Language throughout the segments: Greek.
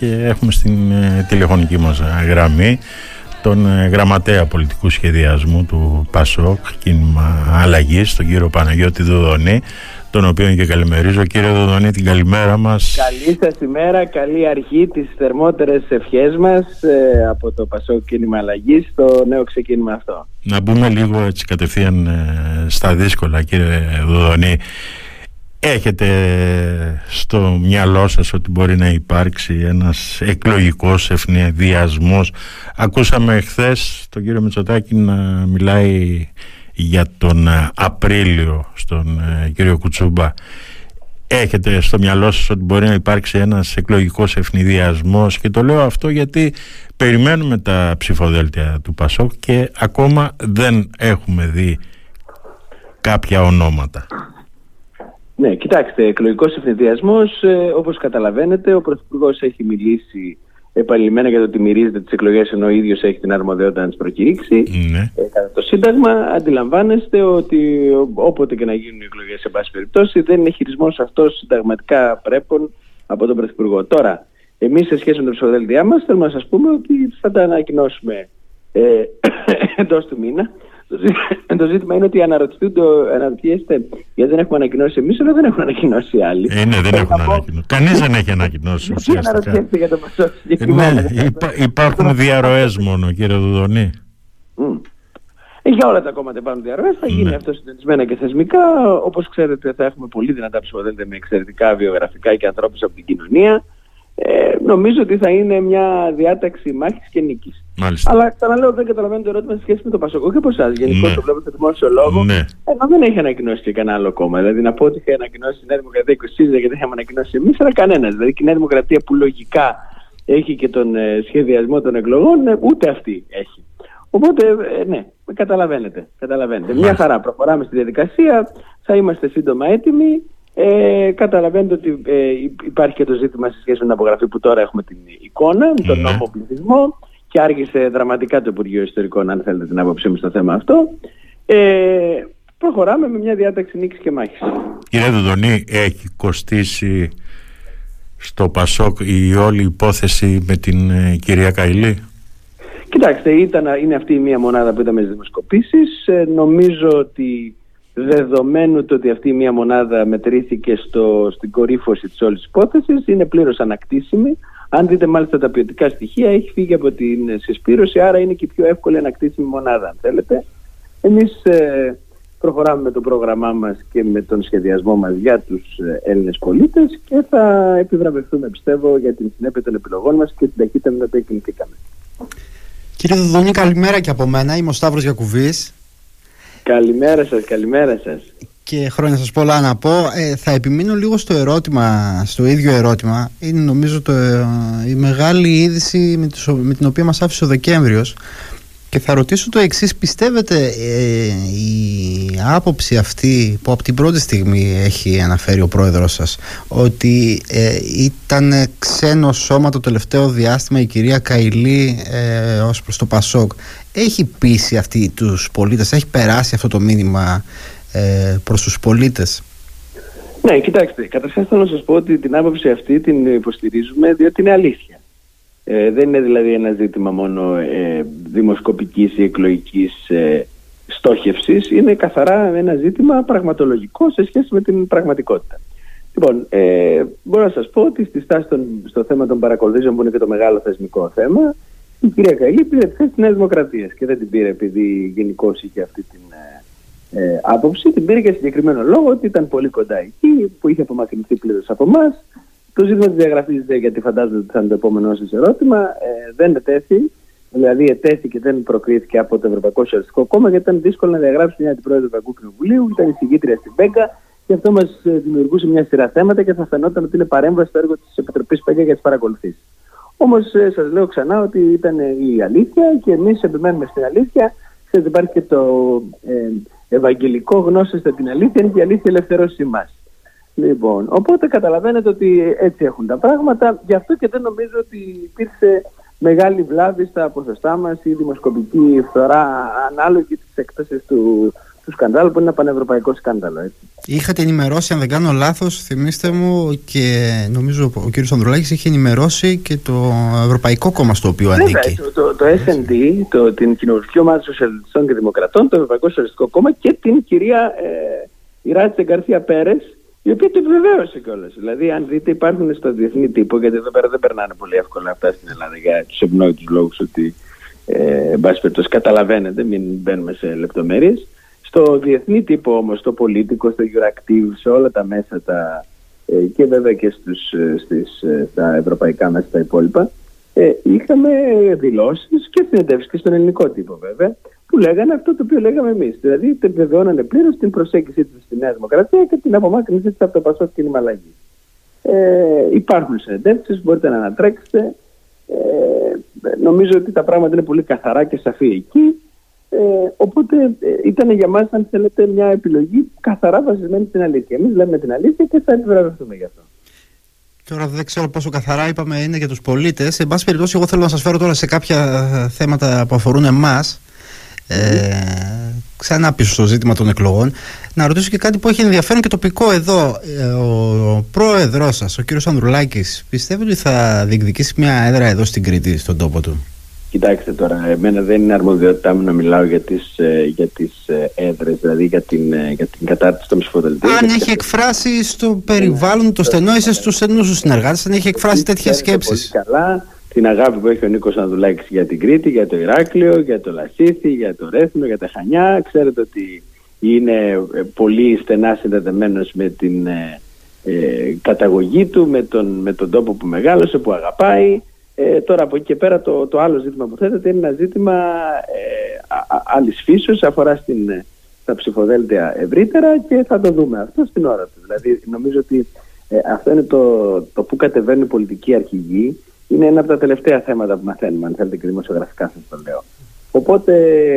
και έχουμε στην ε, τηλεφωνική μας γραμμή τον ε, γραμματέα πολιτικού σχεδιασμού του ΠΑΣΟΚ κίνημα αλλαγής, τον κύριο Παναγιώτη Δουδονή τον οποίο και καλημερίζω. Κύριε Δουδονή, την καλημέρα μας. Καλή σας ημέρα, καλή αρχή τις θερμότερες ευχές μας ε, από το ΠΑΣΟΚ κίνημα αλλαγής στο νέο ξεκίνημα αυτό. Να μπούμε λίγο έτσι κατευθείαν στα δύσκολα κύριε Δουδονή. Έχετε στο μυαλό σας ότι μπορεί να υπάρξει ένας εκλογικός ευνηδιασμός; Ακούσαμε χθες τον κύριο Μητσοτάκη να μιλάει για τον Απρίλιο στον ε, κύριο Κουτσούμπα. Έχετε στο μυαλό σας ότι μπορεί να υπάρξει ένας εκλογικός ευνηδιασμός; Και το λέω αυτό γιατί περιμένουμε τα ψηφοδέλτια του Πασόκ και ακόμα δεν έχουμε δει κάποια ονόματα. Ναι, κοιτάξτε, εκλογικός ευνηδιασμός, ε, όπως καταλαβαίνετε, ο Πρωθυπουργός έχει μιλήσει επανειλημμένα για το ότι μυρίζεται τις εκλογές ενώ ο ίδιος έχει την αρμοδιότητα να τις προκηρύξει. Ναι. Ε, κατά το Σύνταγμα, αντιλαμβάνεστε ότι όποτε και να γίνουν οι εκλογές, σε πάση περιπτώσει, δεν είναι χειρισμός αυτός συνταγματικά πρέπον από τον Πρωθυπουργό. Τώρα, εμείς σε σχέση με το ψηφοδέλτιά μας, θέλουμε να σας πούμε ότι θα τα ανακοινώσουμε ε, εντός του μήνα. Το ζήτημα είναι ότι αναρωτιέστε γιατί δεν έχουμε ανακοινώσει εμείς, αλλά δεν έχουν ανακοινώσει οι άλλοι. Ε, ναι, δεν έχουν ανακοινώσει. Κανείς δεν έχει ανακοινώσει. Τι αναρωτιέστε για το Πασόκ Ναι, υπάρχουν διαρροές μόνο, κύριε Δουδονή. Για όλα τα κόμματα υπάρχουν διαρροές. Θα γίνει ναι. αυτό συντονισμένα και θεσμικά. Όπως ξέρετε, θα έχουμε πολύ δυνατά ψηφοδέλτια με εξαιρετικά βιογραφικά και ανθρώπους από την κοινωνία ε, νομίζω ότι θα είναι μια διάταξη μάχης και νίκης. Μάλιστα. Αλλά ξαναλέω δεν καταλαβαίνω το ερώτημα σε σχέση με το Πασοκό και από εσάς. Γενικώ ναι. το βλέπω στο δημόσιο λόγο. Ναι. Ενώ δεν έχει ανακοινώσει και κανένα άλλο κόμμα. Δηλαδή να πω ότι είχε ανακοινώσει η Νέα Δημοκρατία 20 και δεν είχαμε ανακοινώσει εμείς, αλλά κανένας. Δηλαδή και η Νέα Δημοκρατία που λογικά έχει και τον ε, σχεδιασμό των εκλογών, ε, ούτε αυτή έχει. Οπότε, ε, ναι, καταλαβαίνετε. καταλαβαίνετε. Μια χαρά. Προχωράμε στη διαδικασία. Θα είμαστε σύντομα έτοιμοι. Ε, καταλαβαίνετε ότι ε, υπάρχει και το ζήτημα σε σχέση με την απογραφή που τώρα έχουμε την εικόνα, τον ναι. νόμο πληθυσμό και άργησε δραματικά το Υπουργείο Ιστορικών, αν θέλετε την άποψή μου στο θέμα αυτό. Ε, προχωράμε με μια διάταξη νίκης και μάχης. Κύριε Δουδονή, έχει κοστίσει στο Πασόκ η όλη υπόθεση με την ε, κυρία Καηλή; Κοιτάξτε, ήταν, είναι αυτή η μία μονάδα που είδαμε στις δημοσκοπήσεις. Ε, νομίζω ότι δεδομένου το ότι αυτή η μία μονάδα μετρήθηκε στο, στην κορύφωση της όλης υπόθεσης, είναι πλήρως ανακτήσιμη. Αν δείτε μάλιστα τα ποιοτικά στοιχεία, έχει φύγει από την συσπήρωση, άρα είναι και η πιο εύκολη ανακτήσιμη μονάδα, αν θέλετε. Εμείς ε, προχωράμε με το πρόγραμμά μας και με τον σχεδιασμό μας για τους ε, Έλληνες πολίτες και θα επιβραβευτούμε, πιστεύω, για την συνέπεια των επιλογών μας και την ταχύτητα με την οποία κινηθήκαμε. Κύριε Δοδονή, καλημέρα και από μένα. Είμαι ο Σταύρος Γιακουβής. Καλημέρα σας, καλημέρα σας. Και χρόνια σας πολλά να πω. Ε, θα επιμείνω λίγο στο ερώτημα, στο ίδιο ερώτημα. Είναι νομίζω το, ε, η μεγάλη είδηση με, το, με την οποία μας άφησε ο Δεκέμβριος και θα ρωτήσω το εξής, πιστεύετε ε, η άποψη αυτή που από την πρώτη στιγμή έχει αναφέρει ο πρόεδρος σας ότι ε, ήταν ξένο σώμα το τελευταίο διάστημα η κυρία Καηλή ε, ως προς το Πασόκ έχει πείσει αυτή τους πολίτες, έχει περάσει αυτό το μήνυμα ε, προς τους πολίτες; Ναι, κοιτάξτε, καταρχάς θέλω να σας πω ότι την άποψη αυτή την υποστηρίζουμε διότι είναι αλήθεια. Ε, δεν είναι δηλαδή ένα ζήτημα μόνο ε, δημοσκοπικής ή εκλογικής ε, στόχευσης, είναι καθαρά ένα ζήτημα πραγματολογικό σε σχέση με την πραγματικότητα. Λοιπόν, ε, μπορώ να σας πω ότι στη στάση των, στο θέμα των παρακολουθήσεων που είναι και το μεγάλο θεσμικό θέμα, η κυρία Καγή πήρε τη θέση της Νέας Δημοκρατίας και δεν την πήρε επειδή γενικώ είχε αυτή την ε, ε, άποψη, την πήρε για συγκεκριμένο λόγο ότι ήταν πολύ κοντά εκεί, που είχε απομακρυνθεί πλήρως από εμάς το ζήτημα της διαγραφής, γιατί φαντάζομαι ότι θα είναι το επόμενο σα ερώτημα, ε, δεν ετέθη. Δηλαδή, ετέθη και δεν προκρίθηκε από το Ευρωπαϊκό Σοσιαλιστικό Κόμμα, γιατί ήταν δύσκολο να διαγράψει μια αντιπρόεδρο του Ευρωπαϊκού Κοινοβουλίου, ήταν εισηγήτρια στην ΠΕΚΑ και αυτό μας ε, δημιουργούσε μια σειρά θέματα και θα φαινόταν ότι είναι παρέμβαση στο έργο της Επιτροπής ΠΕΚΑ για τις παρακολουθήσεις. Όμως, ε, σας λέω ξανά ότι ήταν η αλήθεια και εμείς επιμένουμε στην αλήθεια. Ξέρετε, υπάρχει και το ε, ευαγγελικό γνώσεστε την αλήθεια, είναι και η αλήθεια ελευθερώσει εμάς. Λοιπόν, οπότε καταλαβαίνετε ότι έτσι έχουν τα πράγματα. Γι' αυτό και δεν νομίζω ότι υπήρξε μεγάλη βλάβη στα ποσοστά μας ή δημοσκοπική φθορά ανάλογη της έκταση του, του σκανδάλου που είναι ένα πανευρωπαϊκό σκάνδαλο. Έτσι. Είχατε ενημερώσει, αν δεν κάνω λάθος, θυμίστε μου, και νομίζω ο κ. Ανδρουλάκης είχε ενημερώσει και το Ευρωπαϊκό Κόμμα στο οποίο ανήκει. Το, το, το SND, το, την Κοινοβουλευτική Ομάδα Σοσιαλιστών και Δημοκρατών, το Ευρωπαϊκό Σοσιαλιστικό Κόμμα και την κυρία ε, Ιράτσε Γκαρθία Πέρες, η οποία το επιβεβαίωσε κιόλας. Δηλαδή, αν δείτε, υπάρχουν στο διεθνή τύπο, γιατί εδώ πέρα δεν περνάνε πολύ εύκολα αυτά στην Ελλάδα για τους ευνόητους λόγους ότι, ε, εν πάση περιπτώσει, καταλαβαίνετε, μην μπαίνουμε σε λεπτομέρειες. Στο διεθνή τύπο όμως, στο πολίτικο, στο Euractiv, σε όλα τα μέσα τα, ε, και βέβαια και στους, ε, στις, ε, στα ευρωπαϊκά μέσα τα υπόλοιπα, ε, είχαμε δηλώσεις και συνεντεύξεις και στον ελληνικό τύπο βέβαια, που λέγανε αυτό το οποίο λέγαμε εμείς. Δηλαδή, επιβεβαιώνανε πλήρως την προσέγγιση τους στη Νέα Δημοκρατία και την απομάκρυνσή της από το Πασό κίνημα αλλαγή. Ε, υπάρχουν συνεντεύξεις, μπορείτε να ανατρέξετε. Ε, νομίζω ότι τα πράγματα είναι πολύ καθαρά και σαφή εκεί. Ε, οπότε ε, ήταν για μας, αν θέλετε, μια επιλογή καθαρά βασισμένη στην αλήθεια. Εμείς λέμε την αλήθεια και θα επιβραβευτούμε γι' αυτό. Τώρα δεν ξέρω πόσο καθαρά είπαμε είναι για τους πολίτες. Σε πάση περιπτώσει, εγώ θέλω να σας φέρω τώρα σε κάποια θέματα που αφορούν εμάς. Ε, ξανά πίσω στο ζήτημα των εκλογών να ρωτήσω και κάτι που έχει ενδιαφέρον και τοπικό εδώ ε, ο πρόεδρός σας ο κύριος Ανδρουλάκης πιστεύει ότι θα διεκδικήσει μια έδρα εδώ στην Κρήτη στον τόπο του; Κοιτάξτε τώρα, εμένα δεν είναι αρμοδιότητά μου να μιλάω για τις, ε, για τις ε, έδρες, δηλαδή για την, ε, για την κατάρτιση των ψηφοδελτίων. Αν έχει εκφράσει στο περιβάλλον το στενό, είσαι στους στενούς σου συνεργάτες, αν έχει εκφράσει τέτοιες σκέψεις. Πολύ καλά την αγάπη που έχει ο Νίκος Ανδουλάκης για την Κρήτη, για το Ηράκλειο, για το Λασίθι, για το Ρέθινο, για τα Χανιά. Ξέρετε ότι είναι πολύ στενά συνδεδεμένος με την ε, καταγωγή του, με τον, με τον τόπο που μεγάλωσε, που αγαπάει. Ε, τώρα από εκεί και πέρα το, το άλλο ζήτημα που θέτεται είναι ένα ζήτημα ε, άλλης φύσεως, αφορά στην, ε, τα ψηφοδέλτια ευρύτερα και θα το δούμε αυτό στην ώρα του. Δηλαδή νομίζω ότι ε, αυτό είναι το, το που κατεβαίνουν οι πολιτικοί αρχηγοί. Είναι ένα από τα τελευταία θέματα που μαθαίνουμε, αν θέλετε και δημοσιογραφικά σας το λέω. Οπότε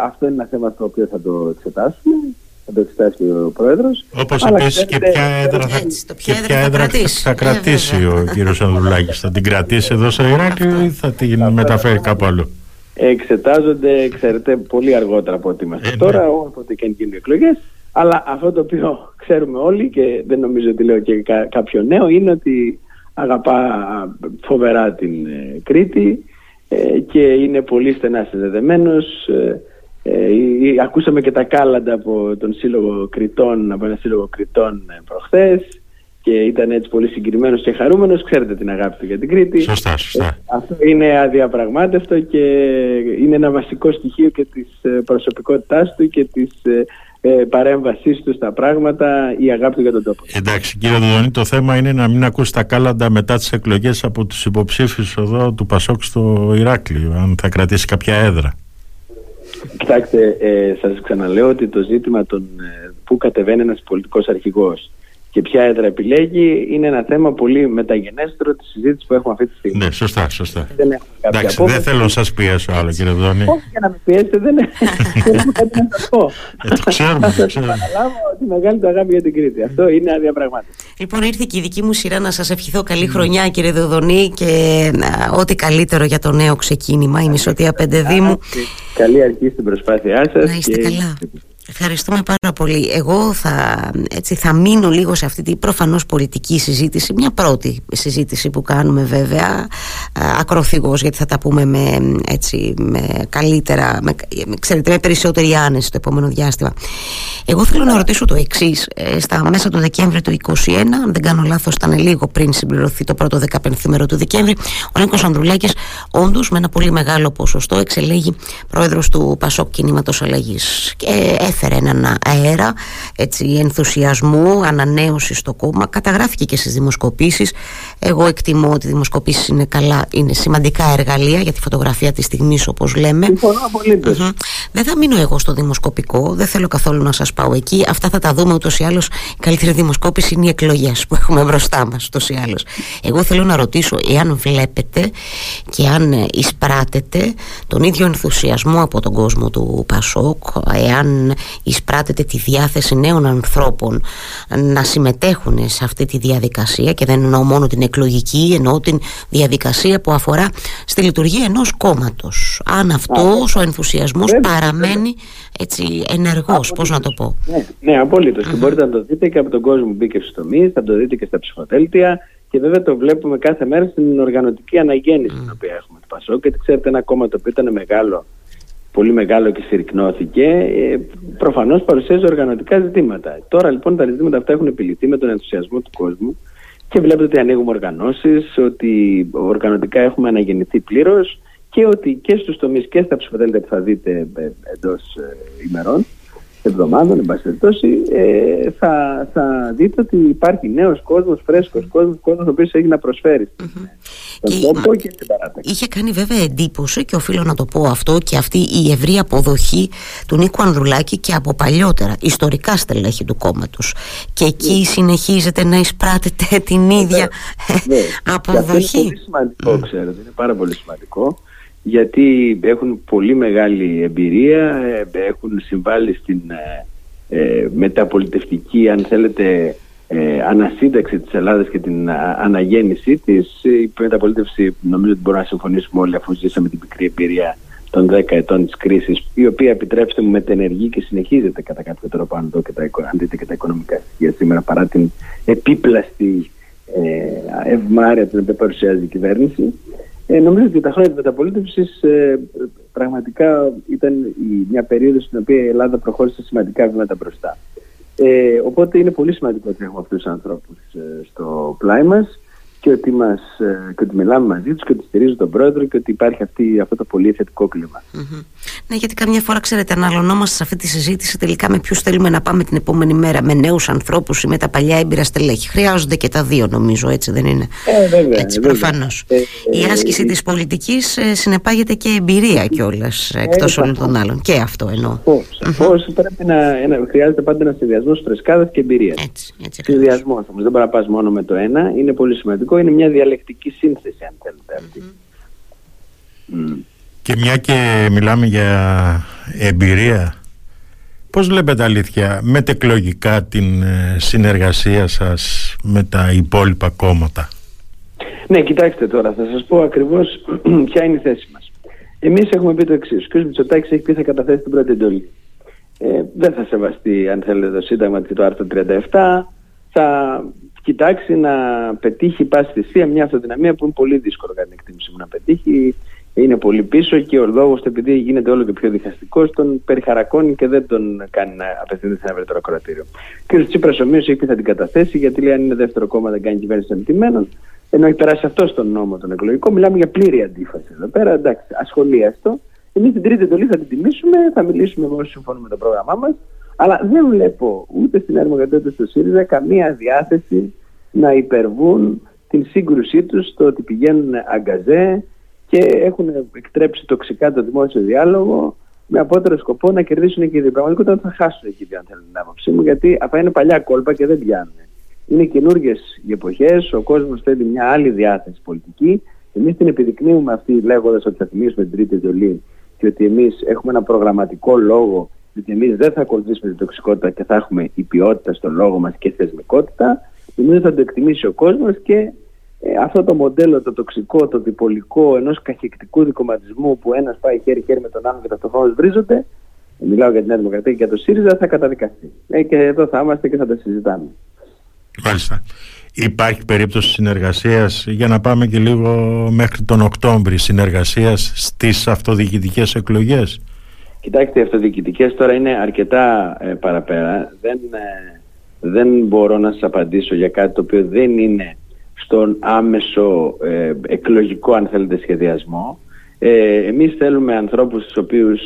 αυτό είναι ένα θέμα στο οποίο θα το εξετάσουμε θα το εξετάσει ο πρόεδρος. Όπως επίση και ποια έδρα θα, και ποια έδρα θα κρατήσει ε, ο κύριος Ανδρουλάκης. Θα την κρατήσει εδώ στο Ηράκλειο ή θα την μεταφέρει κάπου αλλού; Εξετάζονται, ξέρετε, πολύ αργότερα από ό,τι είμαστε ε, τώρα, ναι. όποτε και αν γίνουν εκλογές. Αλλά αυτό το οποίο ξέρουμε όλοι και δεν νομίζω ότι λέω και κάποιο νέο είναι ότι αγαπά φοβερά την ε, Κρήτη και είναι πολύ στενά συνδεδεμένος ε, ακούσαμε και τα κάλαντα από τον Σύλλογο Κριτών, από ένα Σύλλογο Κριτών ε, προχθές και ήταν έτσι πολύ συγκεκριμένος και χαρούμενος. Ξέρετε την αγάπη του για την Κρήτη. Σωστά, σωστά. Ε, αυτό είναι αδιαπραγμάτευτο και είναι ένα βασικό στοιχείο και της ε, προσωπικότητάς του και της ε, παρέμβασή του στα πράγματα, η αγάπη του για τον τόπο. Εντάξει, κύριε Δουδονή, το θέμα είναι να μην ακούσει τα κάλαντα μετά τις εκλογές από τους υποψήφιους εδώ του Πασόκ στο Ηράκλειο, αν θα κρατήσει κάποια έδρα. Κοιτάξτε, ε, σας ξαναλέω ότι το ζήτημα των, ε, που κατεβαίνει ένας πολιτικός αρχηγός και ποια έδρα επιλέγει είναι ένα θέμα πολύ μεταγενέστερο της συζήτησης που έχουμε αυτή τη στιγμή. Ναι, σωστά, σωστά. Δεν Εντάξει, δεν θέλω να σας πιέσω άλλο, κύριε Βδόνη. Όχι για να με πιέσετε, δεν έχω κάτι να σα πω. Ε, το ξέρουμε. Θα σας παραλάβω ότι μεγάλη το αγάπη για την Κρήτη. Αυτό είναι αδιαπραγμάτευτο. Λοιπόν, ήρθε και η δική μου σειρά να σας ευχηθώ καλή χρονιά, κύριε Δοδονή, και ό,τι καλύτερο για το νέο ξεκίνημα, η Μισοτία Πεντεδήμου. Καλή αρχή στην προσπάθειά σας. Να είστε καλά. Ευχαριστούμε πάρα πολύ. Εγώ θα, έτσι, θα μείνω λίγο σε αυτή την προφανώς πολιτική συζήτηση. Μια πρώτη συζήτηση που κάνουμε βέβαια ακροθυγός γιατί θα τα πούμε με, έτσι, με καλύτερα, με, ξέρετε, με περισσότερη άνεση το επόμενο διάστημα. Εγώ θέλω να ρωτήσω το εξής. Ε, στα μέσα του Δεκέμβρη του 2021, αν δεν κάνω λάθος, ήταν λίγο πριν συμπληρωθεί το πρώτο 15 μέρο του Δεκέμβρη, ο Νίκος Ανδρουλάκης όντως με ένα πολύ μεγάλο ποσοστό εξελέγει πρόεδρος του Πασόκ Κινήματος Αλλαγής. Και έφερε έναν αέρα έτσι, ενθουσιασμού, ανανέωσης στο κόμμα. Καταγράφηκε και στις δημοσκοπήσεις. Εγώ εκτιμώ ότι οι δημοσκοπήσεις είναι, καλά, είναι σημαντικά εργαλεία για τη φωτογραφία της στιγμής όπως λέμε. Δεν θα μείνω εγώ στο δημοσκοπικό, δεν θέλω καθόλου να σας πάω εκεί. Αυτά θα τα δούμε ούτως ή άλλως. Η καλύτερη δημοσκόπηση είναι οι εκλογές που έχουμε μπροστά μας ούτως ή άλλως. Εγώ θέλω να ρωτήσω εάν βλέπετε και αν εισπράτετε τον ίδιο ενθουσιασμό από τον κόσμο του Πασόκ, εάν εισπράτεται τη διάθεση νέων ανθρώπων να συμμετέχουν σε αυτή τη διαδικασία και δεν εννοώ μόνο την εκλογική, εννοώ την διαδικασία που αφορά στη λειτουργία ενός κόμματος. Αν αυτός ο ενθουσιασμός παραμένει έτσι ενεργός, πώς να το πω. Ναι, ναι απολύτως. Και μπορείτε να το δείτε και από τον κόσμο που μπήκε στους τομείς, θα το δείτε και στα ψηφοδέλτια και βέβαια το βλέπουμε κάθε μέρα στην οργανωτική αναγέννηση την οποία έχουμε του Πασό. Και ξέρετε, ένα κόμμα το οποίο ήταν μεγάλο, πολύ μεγάλο και συρρυκνώθηκε, ε, προφανώς παρουσιάζει οργανωτικά ζητήματα. Τώρα λοιπόν τα ζητήματα αυτά έχουν επιληθεί με τον ενθουσιασμό του κόσμου και βλέπετε ότι ανοίγουμε οργανώσεις, ότι οργανωτικά έχουμε αναγεννηθεί πλήρως και ότι και στους τομείς και στα ψηφοδέλτια που θα δείτε ε, εντός ε, ημερών εβδομάδων, εν πάση περιπτώσει, ε, θα, θα δείτε ότι υπάρχει νέος κόσμος, φρέσκος κόσμος, κόσμος ο οποίος έχει να προσφέρει και, και στην παράταξη. Είχε κάνει βέβαια εντύπωση και οφείλω να το πω αυτό και αυτή η ευρή αποδοχή του Νίκου Ανδρουλάκη και από παλιότερα, ιστορικά στελέχη του κόμματος. Και εκεί ναι. συνεχίζεται να εισπράτεται την ίδια ναι. αποδοχή. είναι πολύ σημαντικό, ξέρετε, είναι πάρα πολύ σημαντικό γιατί έχουν πολύ μεγάλη εμπειρία, ε, έχουν συμβάλει στην ε, ε, μεταπολιτευτική, αν θέλετε, ε, ανασύνταξη της Ελλάδας και την αναγέννησή της. Η μεταπολίτευση νομίζω ότι μπορούμε να συμφωνήσουμε όλοι αφού ζήσαμε την πικρή εμπειρία των 10 ετών της κρίσης, η οποία επιτρέψτε μου μετενεργεί και συνεχίζεται κατά κάποιο τρόπο αν, και τα, αν δείτε και τα οικονομικά στοιχεία σήμερα παρά την επίπλαστη ε, ευμάρεια την οποία παρουσιάζει η κυβέρνηση. Ε, νομίζω ότι τα χρόνια της μεταπολίτευσης ε, πραγματικά ήταν η, μια περίοδος στην οποία η Ελλάδα προχώρησε σημαντικά βήματα μπροστά. Ε, οπότε είναι πολύ σημαντικό ότι έχουμε αυτούς τους ανθρώπους ε, στο πλάι μας και ότι, μας, ε, και ότι μιλάμε μαζί τους και ότι στηρίζουν τον πρόεδρο και ότι υπάρχει αυτή, αυτό το πολύ θετικό κλίμα. Mm-hmm. Ναι, γιατί καμιά φορά, ξέρετε, αναλωνόμαστε σε αυτή τη συζήτηση τελικά με ποιους θέλουμε να πάμε την επόμενη μέρα, με νέους ανθρώπους ή με τα παλιά έμπειρα στελέχη. Χρειάζονται και τα δύο, νομίζω, έτσι δεν είναι; Ε, βέβαια, έτσι, προφανώς. Ε, Η ε, άσκηση ε, της πολιτικής ε, συνεπάγεται και εμπειρία κιόλας εκτός ε, όλων των άλλων. Και αυτό εννοώ. Σαφώς mm-hmm. πρέπει να, ένα, χρειάζεται πάντα ένα συνδυασμό φρεσκάδα και εμπειρίας. Έτσι, έτσι. Συνδυασμός όμως, δεν μπορεί να πα μόνο με το ένα, είναι πολύ σημαντικό είναι μια διαλεκτική σύνθεση αν θέλετε αυτή. Και μια και μιλάμε για εμπειρία, πώς βλέπετε αλήθεια μετεκλογικά την ε, συνεργασία σας με τα υπόλοιπα κόμματα; Ναι, κοιτάξτε τώρα, θα σας πω ακριβώς ποια είναι η θέση μας. Εμείς έχουμε πει το εξής. Ο κ. Μητσοτάκης έχει πει θα καταθέσει την πρώτη εντολή. Ε, δεν θα σεβαστεί, αν θέλετε, το Σύνταγμα και το άρθρο 37. Θα κοιτάξει να πετύχει πάση θυσία μια αυτοδυναμία που είναι πολύ δύσκολο κατά την εκτίμηση μου να πετύχει. Είναι πολύ πίσω και ο λόγος του, επειδή γίνεται όλο και πιο διχαστικός, τον περιχαρακώνει και δεν τον κάνει να απευθυνθεί σε ένα ευρύτερο κρατήριο. Και ο Τσίπρας ομοίω έχει πει θα την καταθέσει, γιατί λέει αν είναι δεύτερο κόμμα δεν κάνει κυβέρνηση αντιμένων. Ενώ έχει περάσει αυτό στον νόμο τον εκλογικό, μιλάμε για πλήρη αντίφαση εδώ πέρα. Εντάξει, ασχολίαστο. Εμείς την τρίτη εντολή θα την τιμήσουμε, θα μιλήσουμε με όσοι συμφωνούμε με το πρόγραμμά μας. Αλλά δεν βλέπω ούτε στην Ερμογατή ούτε στο ΣΥΡΙΖΑ καμία διάθεση να υπερβούν την σύγκρουσή τους στο ότι πηγαίνουν αγκαζέ και έχουν εκτρέψει τοξικά το δημόσιο διάλογο με απότερο σκοπό να κερδίσουν και οι πραγματικότητα θα χάσουν εκεί αν θέλουν την άποψή μου γιατί αυτά είναι παλιά κόλπα και δεν πιάνουν. Είναι καινούργιες οι εποχές, ο κόσμος θέλει μια άλλη διάθεση πολιτική. Εμείς την επιδεικνύουμε αυτή λέγοντας ότι θα θυμίσουμε την τρίτη εντολή και ότι εμείς έχουμε ένα προγραμματικό λόγο γιατί εμεί δεν θα ακολουθήσουμε την τοξικότητα και θα έχουμε η ποιότητα στο λόγο μας και θεσμικότητα, νομίζω θα το εκτιμήσει ο κόσμος και ε, αυτό το μοντέλο, το τοξικό, το διπολικό ενός καχεκτικού δικοματισμού που ένας πάει χέρι-χέρι με τον άλλον και ταυτόχρονα βρίσκονται, μιλάω για την Νέα Δημοκρατία και για το ΣΥΡΙΖΑ, θα καταδικαστεί. Ε, και εδώ θα είμαστε και θα τα συζητάμε. Μάλιστα. Υπάρχει περίπτωση συνεργασίας για να πάμε και λίγο μέχρι τον Οκτώβρη συνεργασίας στις αυτοδιοικητικές εκλογές; Κοιτάξτε, οι αυτοδιοικητικές τώρα είναι αρκετά ε, παραπέρα. Δεν, ε, δεν μπορώ να σας απαντήσω για κάτι το οποίο δεν είναι στον άμεσο ε, εκλογικό, αν θέλετε, σχεδιασμό. Ε, εμείς θέλουμε ανθρώπους τους οποίους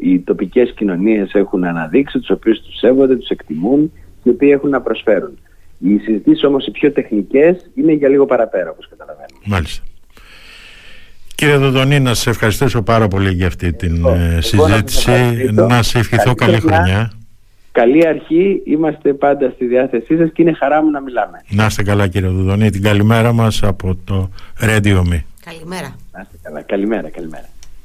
οι τοπικές κοινωνίες έχουν αναδείξει, τους οποίους τους σέβονται, τους εκτιμούν και οι οποίοι έχουν να προσφέρουν. Οι συζητήσεις όμως οι πιο τεχνικές είναι για λίγο παραπέρα, όπως καταλαβαίνετε. Μάλιστα. Κύριε Δοντονή, να σε ευχαριστήσω πάρα πολύ για αυτή την ε, συζήτηση. Να, σε ευχηθώ καλή, χρονιά. Καλή αρχή, είμαστε πάντα στη διάθεσή σας και είναι χαρά μου να μιλάμε. Να είστε καλά κύριε Δοντονή, την καλημέρα μας από το Radio Me. Καλημέρα. Να είστε καλά, καλημέρα, καλημέρα.